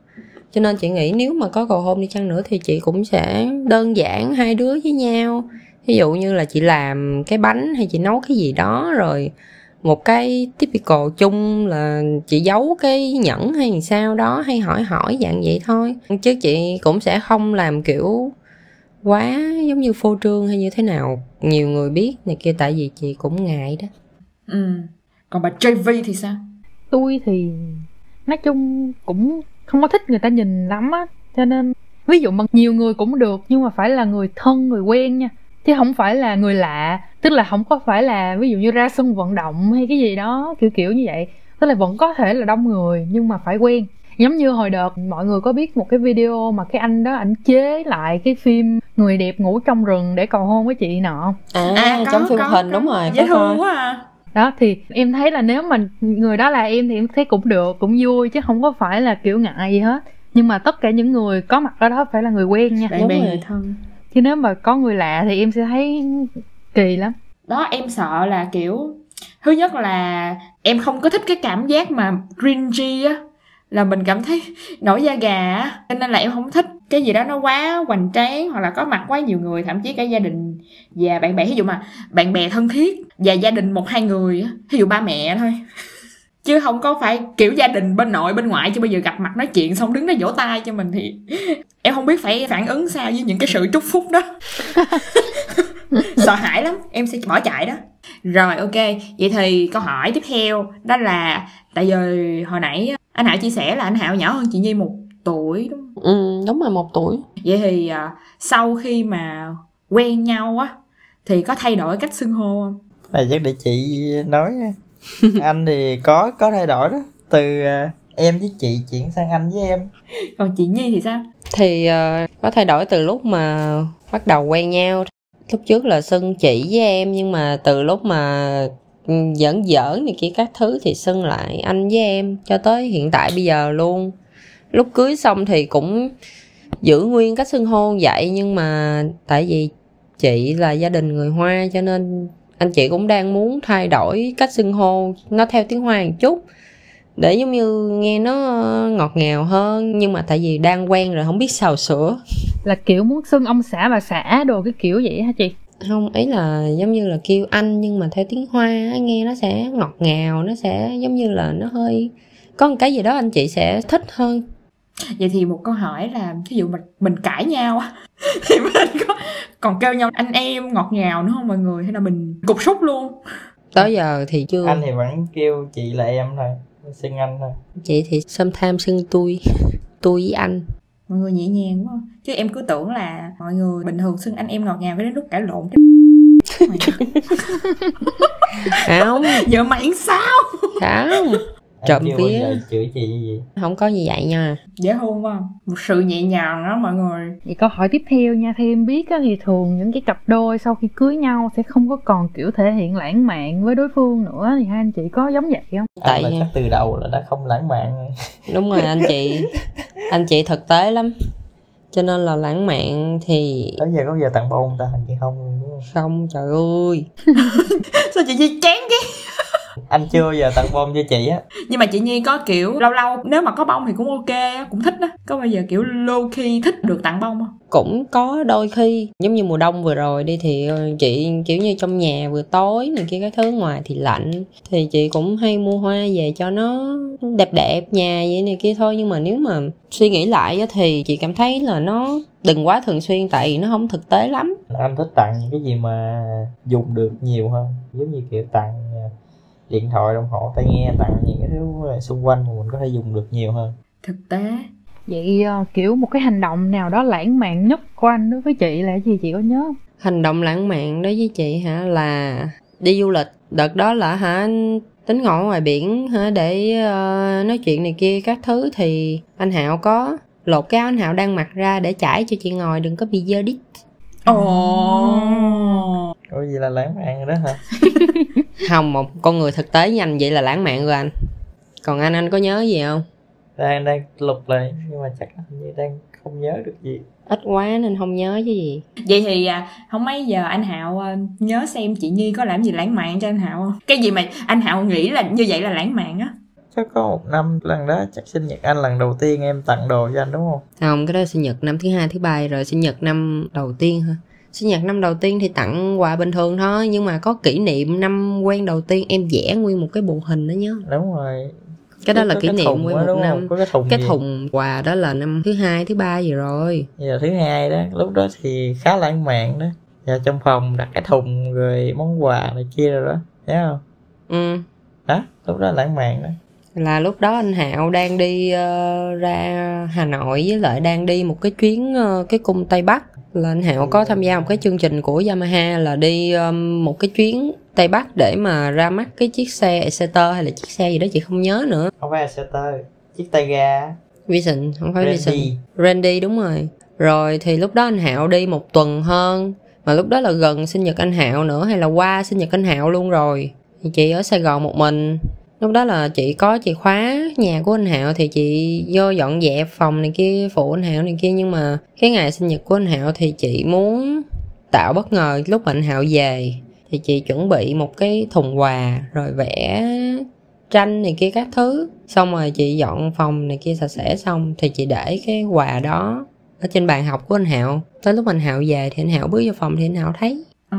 Cho nên chị nghĩ nếu mà có cầu hôn đi chăng nữa thì chị cũng sẽ đơn giản hai đứa với nhau ví dụ như là chị làm cái bánh hay chị nấu cái gì đó rồi một cái typical chung là chị giấu cái nhẫn hay sao đó hay hỏi hỏi dạng vậy thôi. Chứ chị cũng sẽ không làm kiểu quá giống như phô trương hay như thế nào. Nhiều người biết này kia tại vì chị cũng ngại đó. Ừ. Còn bà JV thì sao? Tôi thì nói chung cũng không có thích người ta nhìn lắm á. Cho nên ví dụ mà nhiều người cũng được nhưng mà phải là người thân người quen nha chứ không phải là người lạ tức là không có phải là ví dụ như ra sân vận động hay cái gì đó kiểu kiểu như vậy. Tức là vẫn có thể là đông người nhưng mà phải quen. Giống như hồi đợt mọi người có biết một cái video mà cái anh đó ảnh chế lại cái phim người đẹp ngủ trong rừng để cầu hôn với chị nọ. À, À, có, trong phim có, hình có. đúng rồi dễ thương quá à. Đó thì em thấy là nếu mà người đó là em thì em thấy cũng được cũng vui chứ không có phải là kiểu ngại gì hết. Nhưng mà tất cả những người có mặt ở đó phải là người quen nha. Bạn Đúng bè người thân chứ nếu mà có người lạ thì em sẽ thấy kỳ lắm. Đó, em sợ là, kiểu, thứ nhất là em không có thích cái cảm giác mà cringy á, là mình cảm thấy nổi da gà á. Nên là em không thích cái gì đó nó quá hoành tráng hoặc là có mặt quá nhiều người, thậm chí cả gia đình và bạn bè. Ví dụ mà bạn bè thân thiết và gia đình một, hai người á ví dụ ba mẹ thôi chứ không có phải kiểu gia đình bên nội bên ngoại chứ bây giờ gặp mặt nói chuyện xong đứng đó vỗ tay cho mình thì em không biết phải phản ứng sao với những cái sự chúc phúc đó. Sợ hãi lắm em sẽ bỏ chạy đó. Rồi ok vậy thì câu hỏi tiếp theo đó là tại giờ hồi nãy anh hảo chia sẻ là anh hảo nhỏ hơn chị nhi một tuổi đúng không? Ừ, đúng rồi một tuổi. Vậy thì à, sau khi mà quen nhau á thì có thay đổi cách xưng hô không? Này chắc để chị nói. anh thì có có thay đổi đó. Từ à, em với chị chuyển sang anh với em. Còn chị nhi thì sao? Thì ờ, có thay đổi từ lúc mà bắt đầu quen nhau. Lúc trước là xưng chị với em nhưng mà từ lúc mà ừ, giỡn giỡn này kia các thứ thì xưng lại anh với em cho tới hiện tại bây giờ luôn. Lúc cưới xong thì cũng giữ nguyên cách xưng hô vậy nhưng mà tại vì chị là gia đình người hoa cho nên anh chị cũng đang muốn thay đổi cách xưng hô nó theo tiếng hoa một chút. Để giống như nghe nó ngọt ngào hơn nhưng mà tại vì đang quen rồi không biết sao sửa. Là kiểu muốn xưng ông xã bà xã đồ cái kiểu vậy hả chị? Không ý là giống như là kêu anh nhưng mà theo tiếng hoa á, nghe nó sẽ ngọt ngào nó sẽ giống như là nó hơi có một cái gì đó anh chị sẽ thích hơn vậy thì một câu hỏi là ví dụ mình mình cãi nhau thì mình có còn kêu nhau anh em ngọt ngào nữa không mọi người? Hay là mình cục súc luôn? Tới giờ thì chưa. Anh thì vẫn kêu chị là em thôi xưng anh thôi. Chị thì sometimes xưng tôi tôi với anh. Mọi người nhẹ nhàng quá. Chứ em cứ tưởng là mọi người bình thường xưng anh em ngọt ngào cái đến lúc cãi lộn. Cái không. Vợ mày sao? Không Trộm vía. chửi chị như vậy. Không có như vậy nha. Dễ hôn không một sự nhẹ nhàng đó mọi người. Vậy câu hỏi tiếp theo nha, theo em biết á, thì thường những cái cặp đôi sau khi cưới nhau sẽ không có còn kiểu thể hiện lãng mạn với đối phương nữa thì hai anh chị có giống vậy không? Tại- Tại là chắc từ đầu là đã không lãng mạn rồi. đúng rồi anh chị. Anh chị thực tế lắm. Cho nên là lãng mạn thì Tới giờ có giờ tặng bông ta chị không? Không? trời ơi. Sao chị chán cái Anh chưa bao giờ tặng bông cho chị á. Nhưng mà chị Nhi có kiểu lâu lâu nếu mà có bông thì cũng ok á cũng thích đó. Có bao giờ kiểu low key thích được tặng bông không? Cũng có đôi khi. Giống như mùa đông vừa rồi đi thì ờ, chị kiểu như trong nhà vừa tối này kia các thứ ngoài thì lạnh. Thì chị cũng hay mua hoa về cho nó đẹp đẹp nhà vậy này kia thôi. Nhưng mà nếu mà suy nghĩ lại á, thì chị cảm thấy là nó đừng quá thường xuyên tại vì nó không thực tế lắm. Anh thích tặng những cái gì mà dùng được nhiều hơn. Giống như kiểu tặng à, điện thoại, đồng hồ, tai nghe Tặng những cái thứ xung quanh mà mình có thể dùng được nhiều hơn. Thực tế Vậy ờ, kiểu một cái hành động nào đó lãng mạn nhất của anh đối với chị là cái gì chị có nhớ không? hành động lãng mạn đối với chị hả? Là đi du lịch. Đợt đó là hả tính ngồi ngoài biển hả để ờ, nói chuyện này kia các thứ thì anh hạo có lột cái áo anh hạo đang mặc ra để trải cho chị ngồi đừng có bị dơ đít. Ồ Có gì là lãng mạn rồi đó hả? không một con người thực tế như anh vậy là lãng mạn rồi anh. Còn anh anh có nhớ gì không? Đang đang lục lại nhưng mà chắc anh như đang không nhớ được gì. Ít quá nên không nhớ chứ gì. Vậy thì à, không mấy giờ anh hạo à, nhớ xem chị nhi có làm gì lãng mạn cho anh hạo không? Cái gì mà anh hạo nghĩ là như vậy là lãng mạn á. Chắc có một năm lần đó chắc sinh nhật anh lần đầu tiên em tặng đồ cho anh đúng không? không cái đó sinh nhật năm thứ hai thứ ba rồi sinh nhật năm đầu tiên hả sinh nhật năm đầu tiên thì tặng quà bình thường thôi nhưng mà có kỷ niệm năm quen đầu tiên em vẽ nguyên một cái bộ hình đó nhớ. Đúng rồi. Cái đó Có- là có kỷ niệm nguyên một năm. Có cái thùng cái gì? thùng quà đó là năm thứ hai thứ ba gì rồi. Giờ thứ hai đó Lúc đó thì khá lãng mạn đó. Vào trong phòng đặt cái thùng rồi món quà này kia rồi đó Nhớ không? ừ. Đó lúc đó lãng mạn đó. Là lúc đó anh Hạo đang đi ờ, ra Hà Nội với lại đang đi một cái chuyến ờ, cái cung Tây Bắc là anh Hạo có tham gia một cái chương trình của Yamaha là đi ờm, một cái chuyến Tây Bắc để mà ra mắt cái chiếc xe Exciter hay là chiếc xe gì đó chị không nhớ nữa. Không phải Exciter Chiếc tay ga. Vision không phải Vision. Randy Randy đúng rồi. Rồi thì lúc đó anh Hạo đi một tuần hơn mà lúc đó là gần sinh nhật anh Hạo nữa hay là qua sinh nhật anh Hạo luôn rồi. Thì chị ở Sài Gòn một mình lúc đó là chị có chìa khóa nhà của anh Hạo thì chị vô dọn dẹp phòng này kia, phụ anh Hạo này kia. Nhưng mà cái ngày sinh nhật của anh Hạo thì chị muốn tạo bất ngờ lúc mà anh Hạo về. Thì chị chuẩn bị một cái thùng quà, rồi vẽ tranh này kia các thứ. Xong rồi chị dọn phòng này kia sạch sẽ xong thì chị để cái quà đó ở trên bàn học của anh Hạo tới lúc anh Hạo về thì anh Hạo bước vô phòng thì anh Hạo thấy. Ừ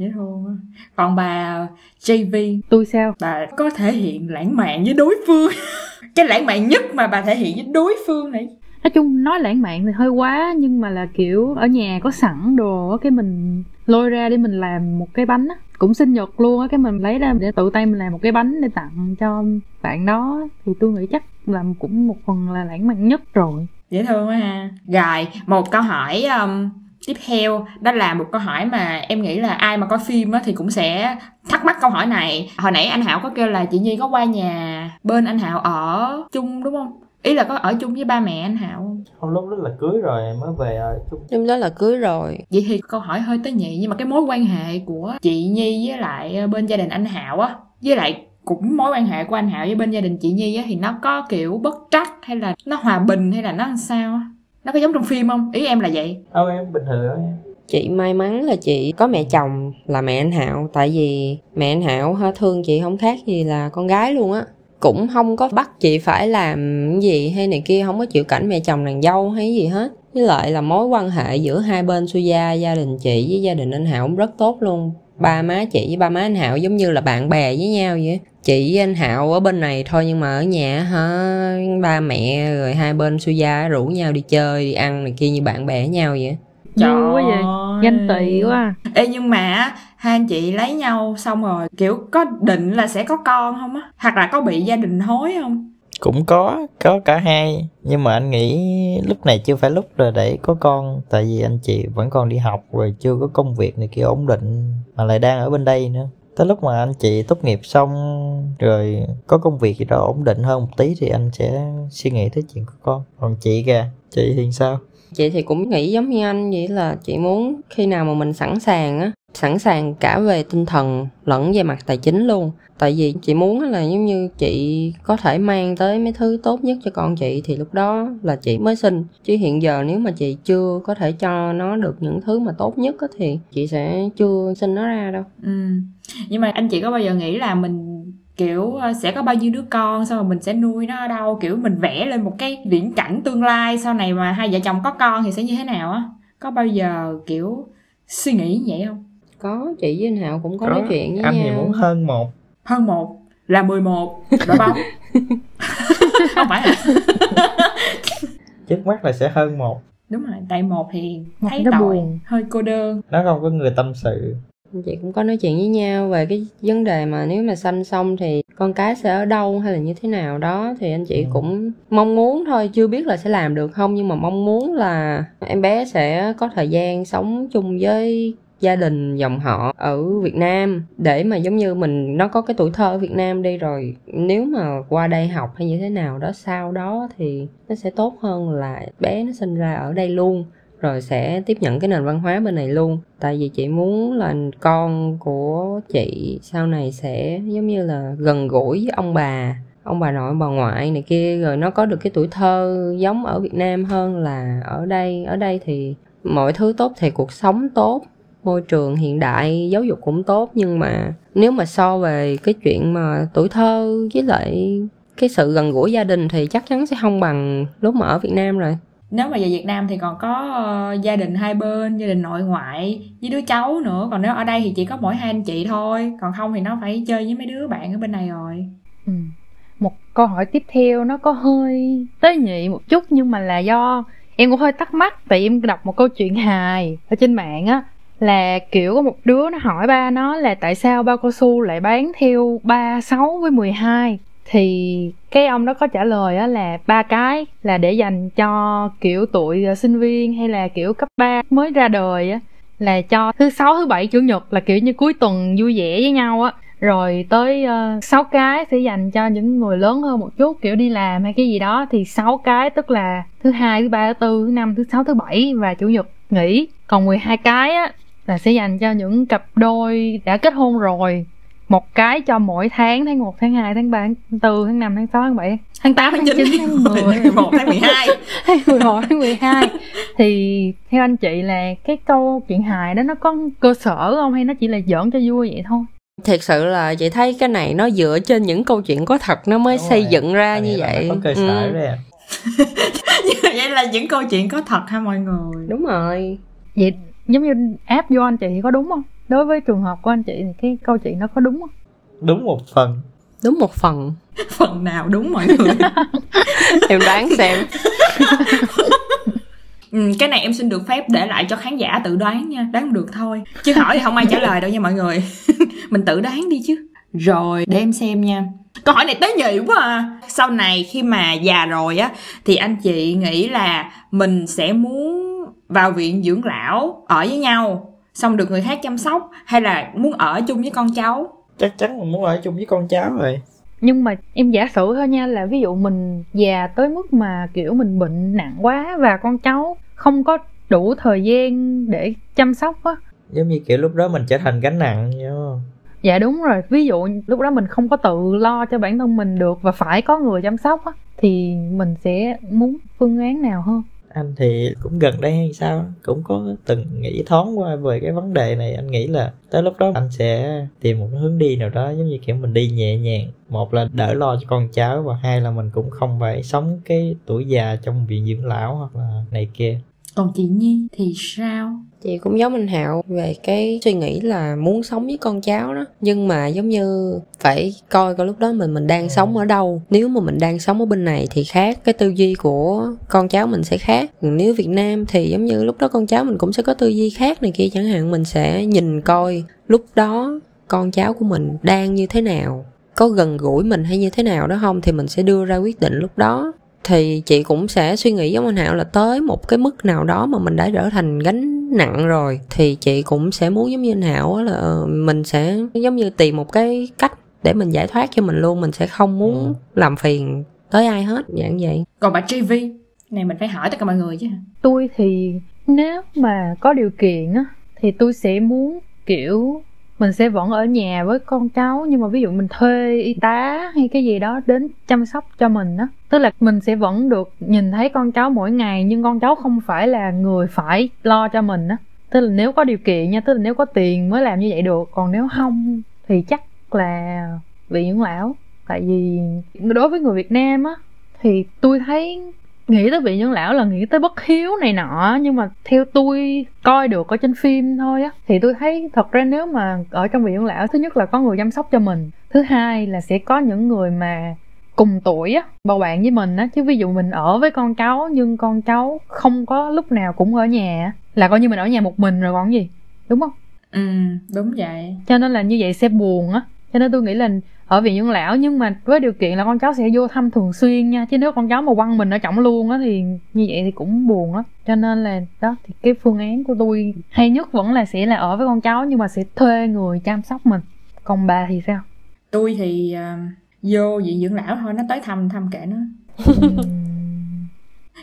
dễ thương á. Còn bà JV, Tôi sao? bà có thể hiện lãng mạn với đối phương. cái lãng mạn nhất mà bà thể hiện với đối phương này. Nói chung nói lãng mạn thì hơi quá nhưng mà là kiểu ở nhà có sẵn đồ á, cái mình lôi ra để mình làm một cái bánh á cũng sinh nhật luôn á cái mình lấy ra để tự tay mình làm một cái bánh để tặng cho bạn đó thì tôi nghĩ chắc là cũng một phần là lãng mạn nhất rồi Dễ thương quá ha. Rồi, một câu hỏi um, tiếp theo đó là một câu hỏi mà em nghĩ là ai mà coi phim á, thì cũng sẽ thắc mắc câu hỏi này. Hồi nãy anh Hảo có kêu là chị Nhi có qua nhà bên anh Hảo ở chung đúng không? Ý là có ở chung với ba mẹ anh Hảo không? Không lúc đó là cưới rồi mới về ở chung lúc đó là cưới rồi Vậy thì câu hỏi hơi tế nhị nhưng mà cái mối quan hệ của chị Nhi với lại ờ, bên gia đình anh Hạo á, với lại cũng mối quan hệ của anh Hạo với bên gia đình chị Nhi á thì nó có kiểu bất trắc hay là nó hòa bình hay là nó làm sao á? Nó có giống trong phim không? Ý em là vậy. Đâu em bình thường em chị may mắn là chị có mẹ chồng là mẹ anh Hạo tại vì mẹ anh Hạo ha thương chị không khác gì là con gái luôn á cũng không có bắt chị phải làm gì hay này kia không có chịu cảnh mẹ chồng nàng dâu hay gì hết với lại là mối quan hệ giữa hai bên Su gia gia đình chị với gia đình anh Hạo cũng rất tốt luôn ba má chị với ba má anh Hạo giống như là bạn bè với nhau vậy chị với anh Hạo ở bên này thôi nhưng mà ở nhà hả ba mẹ rồi hai bên Su gia rủ nhau đi chơi đi ăn này kia như bạn bè với nhau vậy vui quá vậy ganh tị quá à. Ê nhưng mà á, hai anh chị lấy nhau xong rồi kiểu có định là sẽ có con không á? Hoặc là có bị gia đình hối không? Cũng có, có cả hai. Nhưng mà anh nghĩ lúc này chưa phải lúc rồi để có con. Tại vì anh chị vẫn còn đi học rồi chưa có công việc này kia ổn định. Mà lại đang ở bên đây nữa. Tới lúc mà anh chị tốt nghiệp xong rồi có công việc gì đó ổn định hơn một tí thì anh sẽ suy nghĩ tới chuyện của con. Còn chị kìa chị thì sao? Chị thì cũng nghĩ giống như anh vậy là chị muốn khi nào mà mình sẵn sàng á sẵn sàng cả về tinh thần lẫn về mặt tài chính luôn. Tại vì chị muốn là giống như chị có thể mang tới mấy thứ tốt nhất cho con chị thì lúc đó là chị mới sinh. Chứ hiện giờ nếu mà chị chưa có thể cho nó được những thứ mà tốt nhất thì chị sẽ chưa sinh nó ra đâu. Ừ. nhưng mà anh chị có bao giờ nghĩ là mình, kiểu ờ, sẽ có bao nhiêu đứa con, xong rồi mình sẽ nuôi nó ở đâu? Kiểu, mình vẽ lên một cái viễn cảnh tương lai sau này mà hai vợ chồng có con thì sẽ như thế nào á? Có bao giờ, kiểu, suy nghĩ vậy không? Có chị với anh hạo cũng có, có. nói chuyện với anh nhau. thì muốn hơn một. Hơn một là 11 đội bóng không phải hả trước mắt là sẽ hơn một. Đúng rồi tại một thì Một thấy nó tội buồn. hơi cô đơn. Nó không có người tâm sự. Anh chị cũng có nói chuyện với nhau về cái vấn đề mà nếu mà sanh xong thì con cái sẽ ở đâu hay là như thế nào đó thì anh chị Ừ. cũng mong muốn thôi chưa biết là sẽ làm được không nhưng mà mong muốn là em bé sẽ có thời gian sống chung với gia đình dòng họ ở Việt Nam. Để mà giống như mình, nó có cái tuổi thơ ở Việt Nam đi rồi, nếu mà qua đây học hay như thế nào đó, sau đó thì nó sẽ tốt hơn là bé nó sinh ra ở đây luôn, rồi sẽ tiếp nhận cái nền văn hóa bên này luôn. Tại vì chị muốn là con của chị sau này sẽ giống như là gần gũi với ông bà ông bà nội bà ngoại này kia, rồi nó có được cái tuổi thơ giống ở Việt Nam hơn là ở đây. Ở đây thì mọi thứ tốt thì cuộc sống tốt môi trường hiện đại giáo dục cũng tốt nhưng mà nếu mà so về cái chuyện mà tuổi thơ với lại cái sự gần gũi gia đình thì chắc chắn sẽ không bằng lúc mà ở Việt Nam rồi. Nếu mà về Việt Nam thì còn có ờ, gia đình hai bên gia đình nội ngoại với đứa cháu nữa. Còn nếu ở đây thì chỉ có mỗi hai anh chị thôi. Còn không thì nó phải chơi với mấy đứa bạn ở bên này rồi. Ừ. Một câu hỏi tiếp theo nó có hơi tế nhị một chút nhưng mà là do em cũng hơi thắc mắc tại em đọc một câu chuyện hài ở trên mạng á là kiểu có một đứa nó hỏi ba nó là tại sao bao cao su lại bán theo 3, 6 với 12 thì cái ông đó có trả lời á là ba cái là để dành cho kiểu tuổi ờ, sinh viên hay là kiểu cấp 3 mới ra đời á. Là cho thứ sáu thứ bảy chủ nhật là kiểu như cuối tuần vui vẻ với nhau á. Rồi tới ờ, uh, 6 cái sẽ dành cho những người lớn hơn một chút kiểu đi làm hay cái gì đó. Thì 6 cái tức là thứ hai thứ ba thứ tư thứ năm thứ sáu thứ bảy và chủ nhật nghỉ. Còn 12 cái á là sẽ dành cho những cặp đôi đã kết hôn rồi. Một cái cho mỗi tháng tháng 1, tháng 2, tháng 3, tháng 4, tháng 5, tháng 6, tháng 7 tháng 8, tháng 9, tháng 10 11, tháng 12 tháng 11, tháng 12 thì theo anh chị là cái câu chuyện hài đó nó có cơ sở không? Hay nó chỉ là giỡn cho vui vậy thôi? Thiệt sự là chị thấy cái này nó dựa trên những câu chuyện có thật nó mới Đúng xây rồi. dựng ra Anh như vậy. có cơ sở Ừ, đấy à. vậy là những câu chuyện có thật ha mọi người? Đúng rồi. Vậy giống như áp vô anh chị thì có đúng không? Đối với trường hợp của anh chị thì cái câu chuyện nó có đúng không? Đúng một phần. Đúng một phần. Phần nào đúng mọi người? Em đoán xem. Ừ, cái này em xin được phép để lại cho khán giả tự đoán nha đoán được thôi. Chứ hỏi thì không ai trả lời đâu nha mọi người. Mình tự đoán đi chứ. Rồi để em xem nha. Câu hỏi này tế nhị quá à. Sau này khi mà già rồi á thì anh chị nghĩ là mình sẽ muốn vào viện dưỡng lão ở với nhau xong được người khác chăm sóc hay là muốn ở chung với con cháu? Chắc chắn là muốn ở chung với con cháu rồi. Nhưng mà em giả sử thôi nha là ví dụ mình già tới mức mà kiểu mình bệnh nặng quá và con cháu không có đủ thời gian để chăm sóc á. Giống như kiểu lúc đó mình trở thành gánh nặng không? Dạ đúng rồi. Ví dụ lúc đó mình không có tự lo cho bản thân mình được và phải có người chăm sóc á thì mình sẽ muốn phương án nào hơn anh thì cũng gần đây hay sao? Cũng có từng nghĩ thoáng qua về cái vấn đề này. Anh nghĩ là tới lúc đó anh sẽ tìm một cái hướng đi nào đó, giống như kiểu mình đi nhẹ nhàng. Một là đỡ lo cho con cháu và hai là mình cũng không phải sống cái tuổi già trong viện dưỡng lão hoặc là này kia. Còn chị nhi thì sao? Chị cũng giống anh hạo về cái suy nghĩ là muốn sống với con cháu đó. Nhưng mà giống như phải coi coi lúc đó mình mình đang sống ở đâu. Nếu mà mình đang sống ở bên này thì khác, cái tư duy của con cháu mình sẽ khác. Nếu việt nam thì giống như lúc đó con cháu mình cũng sẽ có tư duy khác này kia. Chẳng hạn mình sẽ nhìn coi lúc đó con cháu của mình đang như thế nào. Có gần gũi mình hay như thế nào đó không thì mình sẽ đưa ra quyết định lúc đó thì chị cũng sẽ suy nghĩ giống anh hạo là tới một cái mức nào đó mà mình đã trở thành gánh nặng rồi thì chị cũng sẽ muốn giống như nào á là ờ, mình sẽ giống như tìm một cái cách để mình giải thoát cho mình luôn mình sẽ không muốn làm phiền tới ai hết dạng vậy. Còn bà JV này mình phải hỏi tất cả mọi người chứ. Tôi thì nếu mà có điều kiện á thì tôi sẽ muốn kiểu mình sẽ vẫn ở nhà với con cháu, nhưng mà ví dụ mình thuê y tá hay cái gì đó đến chăm sóc cho mình đó tức là mình sẽ vẫn được nhìn thấy con cháu mỗi ngày, nhưng con cháu không phải là người phải lo cho mình đó tức là nếu có điều kiện nha, tức là nếu có tiền mới làm như vậy được, còn nếu không thì chắc là vị dưỡng lão. Tại vì đối với người việt nam á, thì tôi thấy nghĩ tới vị nhân lão là nghĩ tới bất hiếu này nọ nhưng mà theo tôi coi được ở trên phim thôi á thì tôi thấy thật ra nếu mà ở trong vị nhân lão thứ nhất là có người chăm sóc cho mình thứ hai là sẽ có những người mà cùng tuổi á bầu bạn với mình á. Chứ ví dụ mình ở với con cháu nhưng con cháu không có lúc nào cũng ở nhà là coi như mình ở nhà một mình rồi còn gì đúng không? Ừ đúng vậy. Cho nên là như vậy sẽ buồn á cho nên tôi nghĩ là ở viện dưỡng lão nhưng mà với điều kiện là con cháu sẽ vô thăm thường xuyên nha. Chứ nếu con cháu mà quăng mình ở trọng luôn á thì như vậy thì cũng buồn á cho nên là đó thì cái phương án của tôi hay nhất vẫn là sẽ là ở với con cháu nhưng mà sẽ thuê người chăm sóc mình. Còn bà thì sao? Tôi thì uh, vô viện dưỡng lão thôi nó tới thăm thăm kệ nó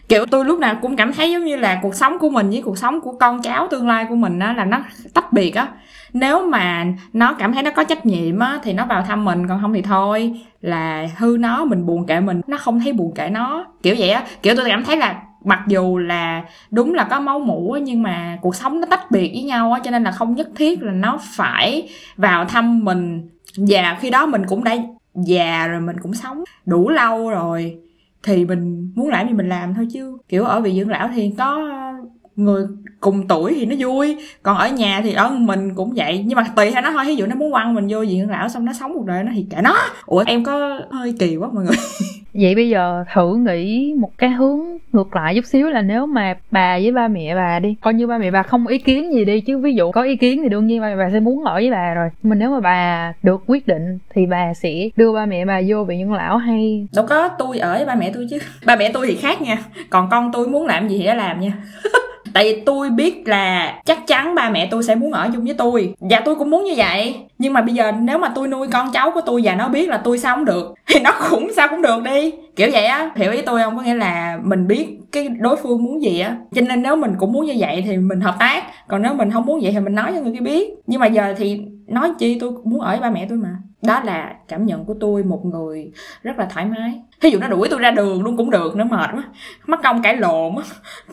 kiểu tôi lúc nào cũng cảm thấy giống như là cuộc sống của mình với cuộc sống của con cháu tương lai của mình á, là nó tách biệt á. Nếu mà nó cảm thấy nó có trách nhiệm á, thì nó vào thăm mình, còn không thì thôi, là hư nó, mình buồn kệ mình, nó không thấy buồn kệ nó. Kiểu vậy á, kiểu tôi cảm thấy là mặc dù là đúng là có máu mủ nhưng mà cuộc sống nó tách biệt với nhau á, cho nên là không nhất thiết là nó phải vào thăm mình. Và khi đó mình cũng đã già rồi, mình cũng sống đủ lâu rồi thì mình muốn làm gì mình làm thôi chứ. Kiểu ở viện dưỡng lão thì có người cùng tuổi thì nó vui, còn ở nhà thì ở mình cũng vậy. Nhưng mà tùy theo nó thôi ví dụ nó muốn quăng mình vô viện lão xong nó sống một đời nó thì kệ nó. Ủa, em có hơi kỳ quá mọi người. vậy bây giờ thử nghĩ một cái hướng ngược lại chút xíu là nếu mà bà với ba mẹ bà đi, coi như ba mẹ bà không ý kiến gì đi, chứ ví dụ có ý kiến thì đương nhiên ba mẹ bà sẽ muốn ở với bà rồi. Nhưng mà nếu mà bà được quyết định thì bà sẽ đưa ba mẹ bà vô viện dưỡng lão hay? Đâu có, tôi ở với ba mẹ tôi chứ. Ba mẹ tôi thì khác nha. Còn con tôi muốn làm gì thì đã làm nha. Tại vì tôi biết là chắc chắn ba mẹ tôi sẽ muốn ở chung với tôi. Và tôi cũng muốn như vậy. Nhưng mà bây giờ nếu mà tôi nuôi con cháu của tôi và nó biết là tôi sao không được, thì nó cũng sao cũng được đi kiểu vậy á, hiểu ý tôi không? Có nghĩa là mình biết cái đối phương muốn gì á. Cho nên nếu mình cũng muốn như vậy thì mình hợp tác. Còn nếu mình không muốn vậy thì mình nói cho người kia biết. Nhưng mà giờ thì nói chi tôi muốn ở với ba mẹ tôi mà. Đó là cảm nhận của tôi, một người rất là thoải mái. Thí dụ nó đuổi tôi ra đường luôn cũng được, nó mệt quá. Mất công cãi lộn á.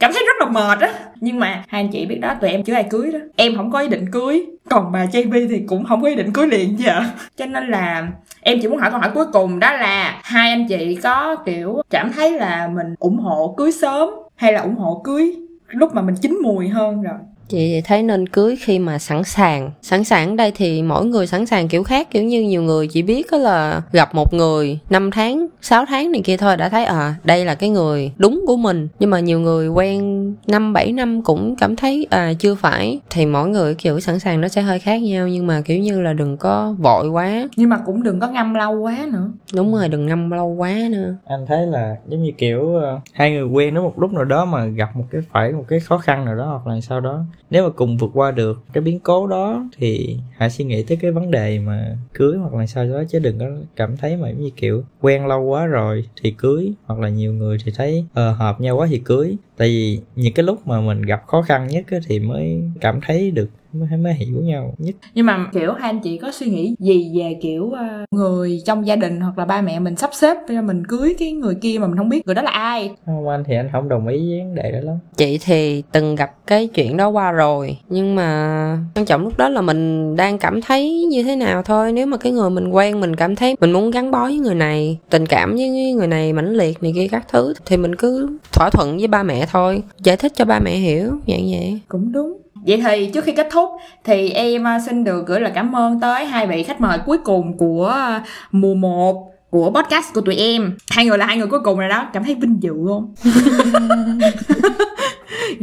Cảm thấy rất là mệt á. Nhưng mà hai anh chị biết đó, tụi em chưa ai cưới đó. Em không có ý định cưới. Còn bà JB thì cũng không có ý định cưới liền giờ. Cho nên là em chỉ muốn hỏi câu hỏi cuối cùng đó là hai anh chị có, kiểu, cảm thấy là mình ủng hộ cưới sớm hay là ủng hộ cưới lúc mà mình chín mùi hơn rồi? Chị thấy nên cưới khi mà sẵn sàng. Sẵn sàng ở đây thì mỗi người sẵn sàng kiểu khác kiểu như nhiều người chỉ biết là gặp một người 5 tháng 6 tháng này kia thôi đã thấy à đây là cái người đúng của mình. Nhưng mà nhiều người quen năm bảy năm cũng cảm thấy à chưa phải. Thì mỗi người kiểu sẵn sàng nó sẽ hơi khác nhau nhưng mà kiểu như là đừng có vội quá. Nhưng mà cũng đừng có ngâm lâu quá nữa. Đúng rồi đừng ngâm lâu quá nữa. Anh thấy là giống như kiểu uh, hai người quen đến một lúc nào đó mà gặp một cái phải một cái khó khăn nào đó hoặc là sau đó nếu mà cùng vượt qua được cái biến cố đó thì hãy suy nghĩ tới cái vấn đề mà cưới hoặc là sao đó chứ đừng có cảm thấy mà như kiểu quen lâu quá rồi thì cưới hoặc là nhiều người thì thấy uh, hợp nhau quá thì cưới tại vì những cái lúc mà mình gặp khó khăn nhất thì mới cảm thấy được mới, mới hiểu nhau nhất. Nhưng mà kiểu hai anh chị có suy nghĩ gì về kiểu uh, người trong gia đình hoặc là ba mẹ mình sắp xếp cho mình cưới cái người kia mà mình không biết người đó là ai? Không anh thì anh không đồng ý với vấn đề đó lắm. Chị thì từng gặp cái chuyện đó qua rồi nhưng mà quan trọng lúc đó là mình đang cảm thấy như thế nào thôi. Nếu mà cái người mình quen mình cảm thấy mình muốn gắn bó với người này tình cảm với người này mãnh liệt này kia các thứ thì mình cứ thỏa thuận với ba mẹ thôi. Giải thích cho ba mẹ hiểu vậy vậy. Cũng đúng. Vậy thì trước khi kết thúc thì em à, xin được gửi lời cảm ơn tới hai vị khách mời cuối cùng của à, mùa 1 của podcast của tụi em. Hai người là hai người cuối cùng rồi đó. Cảm thấy vinh dự không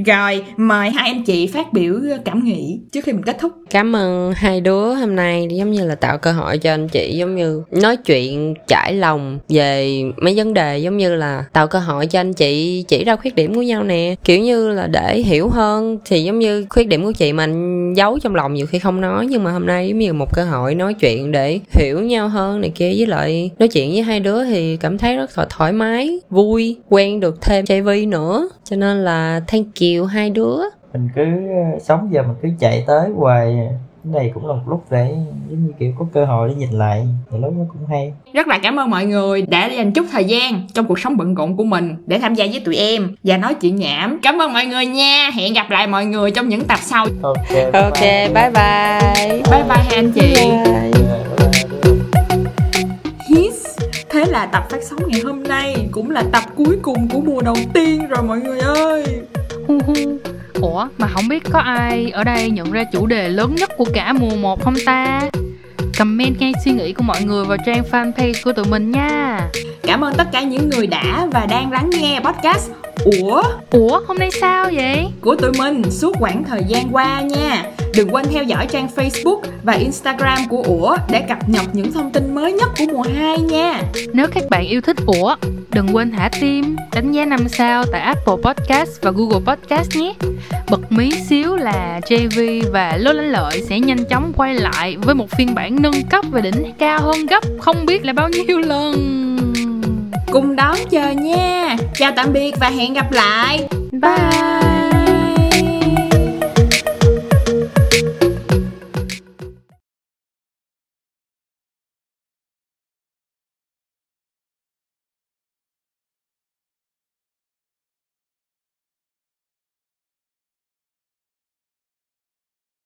Rồi, mời hai anh chị phát biểu ờ, cảm nghĩ trước khi mình kết thúc. Cảm ơn hai đứa hôm nay giống như là tạo cơ hội cho anh chị giống như nói chuyện trải lòng về mấy vấn đề giống như là tạo cơ hội cho anh chị chỉ ra khuyết điểm của nhau nè. Kiểu như là để hiểu hơn thì giống như khuyết điểm của chị mình giấu trong lòng nhiều khi không nói. Nhưng mà hôm nay giống như một cơ hội nói chuyện để hiểu nhau hơn này kia. Với lại nói chuyện với hai đứa thì cảm thấy rất là thoải mái vui quen được thêm JV nữa. Cho nên là thank you hai đứa mình cứ ờ, sống giờ mình cứ chạy tới hoài cái này cũng là một lúc để giống như kiểu có cơ hội để nhìn lại thì lúc nó cũng hay Rất là cảm ơn mọi người đã dành chút thời gian trong cuộc sống bận rộn của mình để tham gia với tụi em và nói chuyện nhảm. Cảm ơn mọi người nha. Hẹn gặp lại mọi người trong những tập sau. ok ok bye bye Bye bye hai anh chị. bye. Yes. Thế là tập phát sóng ngày hôm nay cũng là tập cuối cùng của mùa đầu tiên rồi mọi người ơi. Hu hu. Ủa mà không biết có ai ở đây nhận ra chủ đề lớn nhất của cả mùa 1 không ta? Comment ngay suy nghĩ của mọi người vào trang fanpage của tụi mình nha Cảm ơn tất cả những người đã và đang lắng nghe podcast Ủa Ủa hôm nay sao vậy? của tụi mình suốt quãng thời gian qua nha. Đừng quên theo dõi trang Facebook và Instagram của Ủa để cập nhật những thông tin mới nhất của mùa 2 nha. Nếu các bạn yêu thích Ủa, đừng quên thả tim, đánh giá 5 sao tại Apple Podcast và Google Podcast nhé. Bật mí xíu là JV và Lô Lánh Lợi sẽ nhanh chóng quay lại với một phiên bản nâng cấp và đỉnh cao hơn gấp không biết là bao nhiêu lần. Cùng đón chờ nha. Chào tạm biệt và hẹn gặp lại. Bye!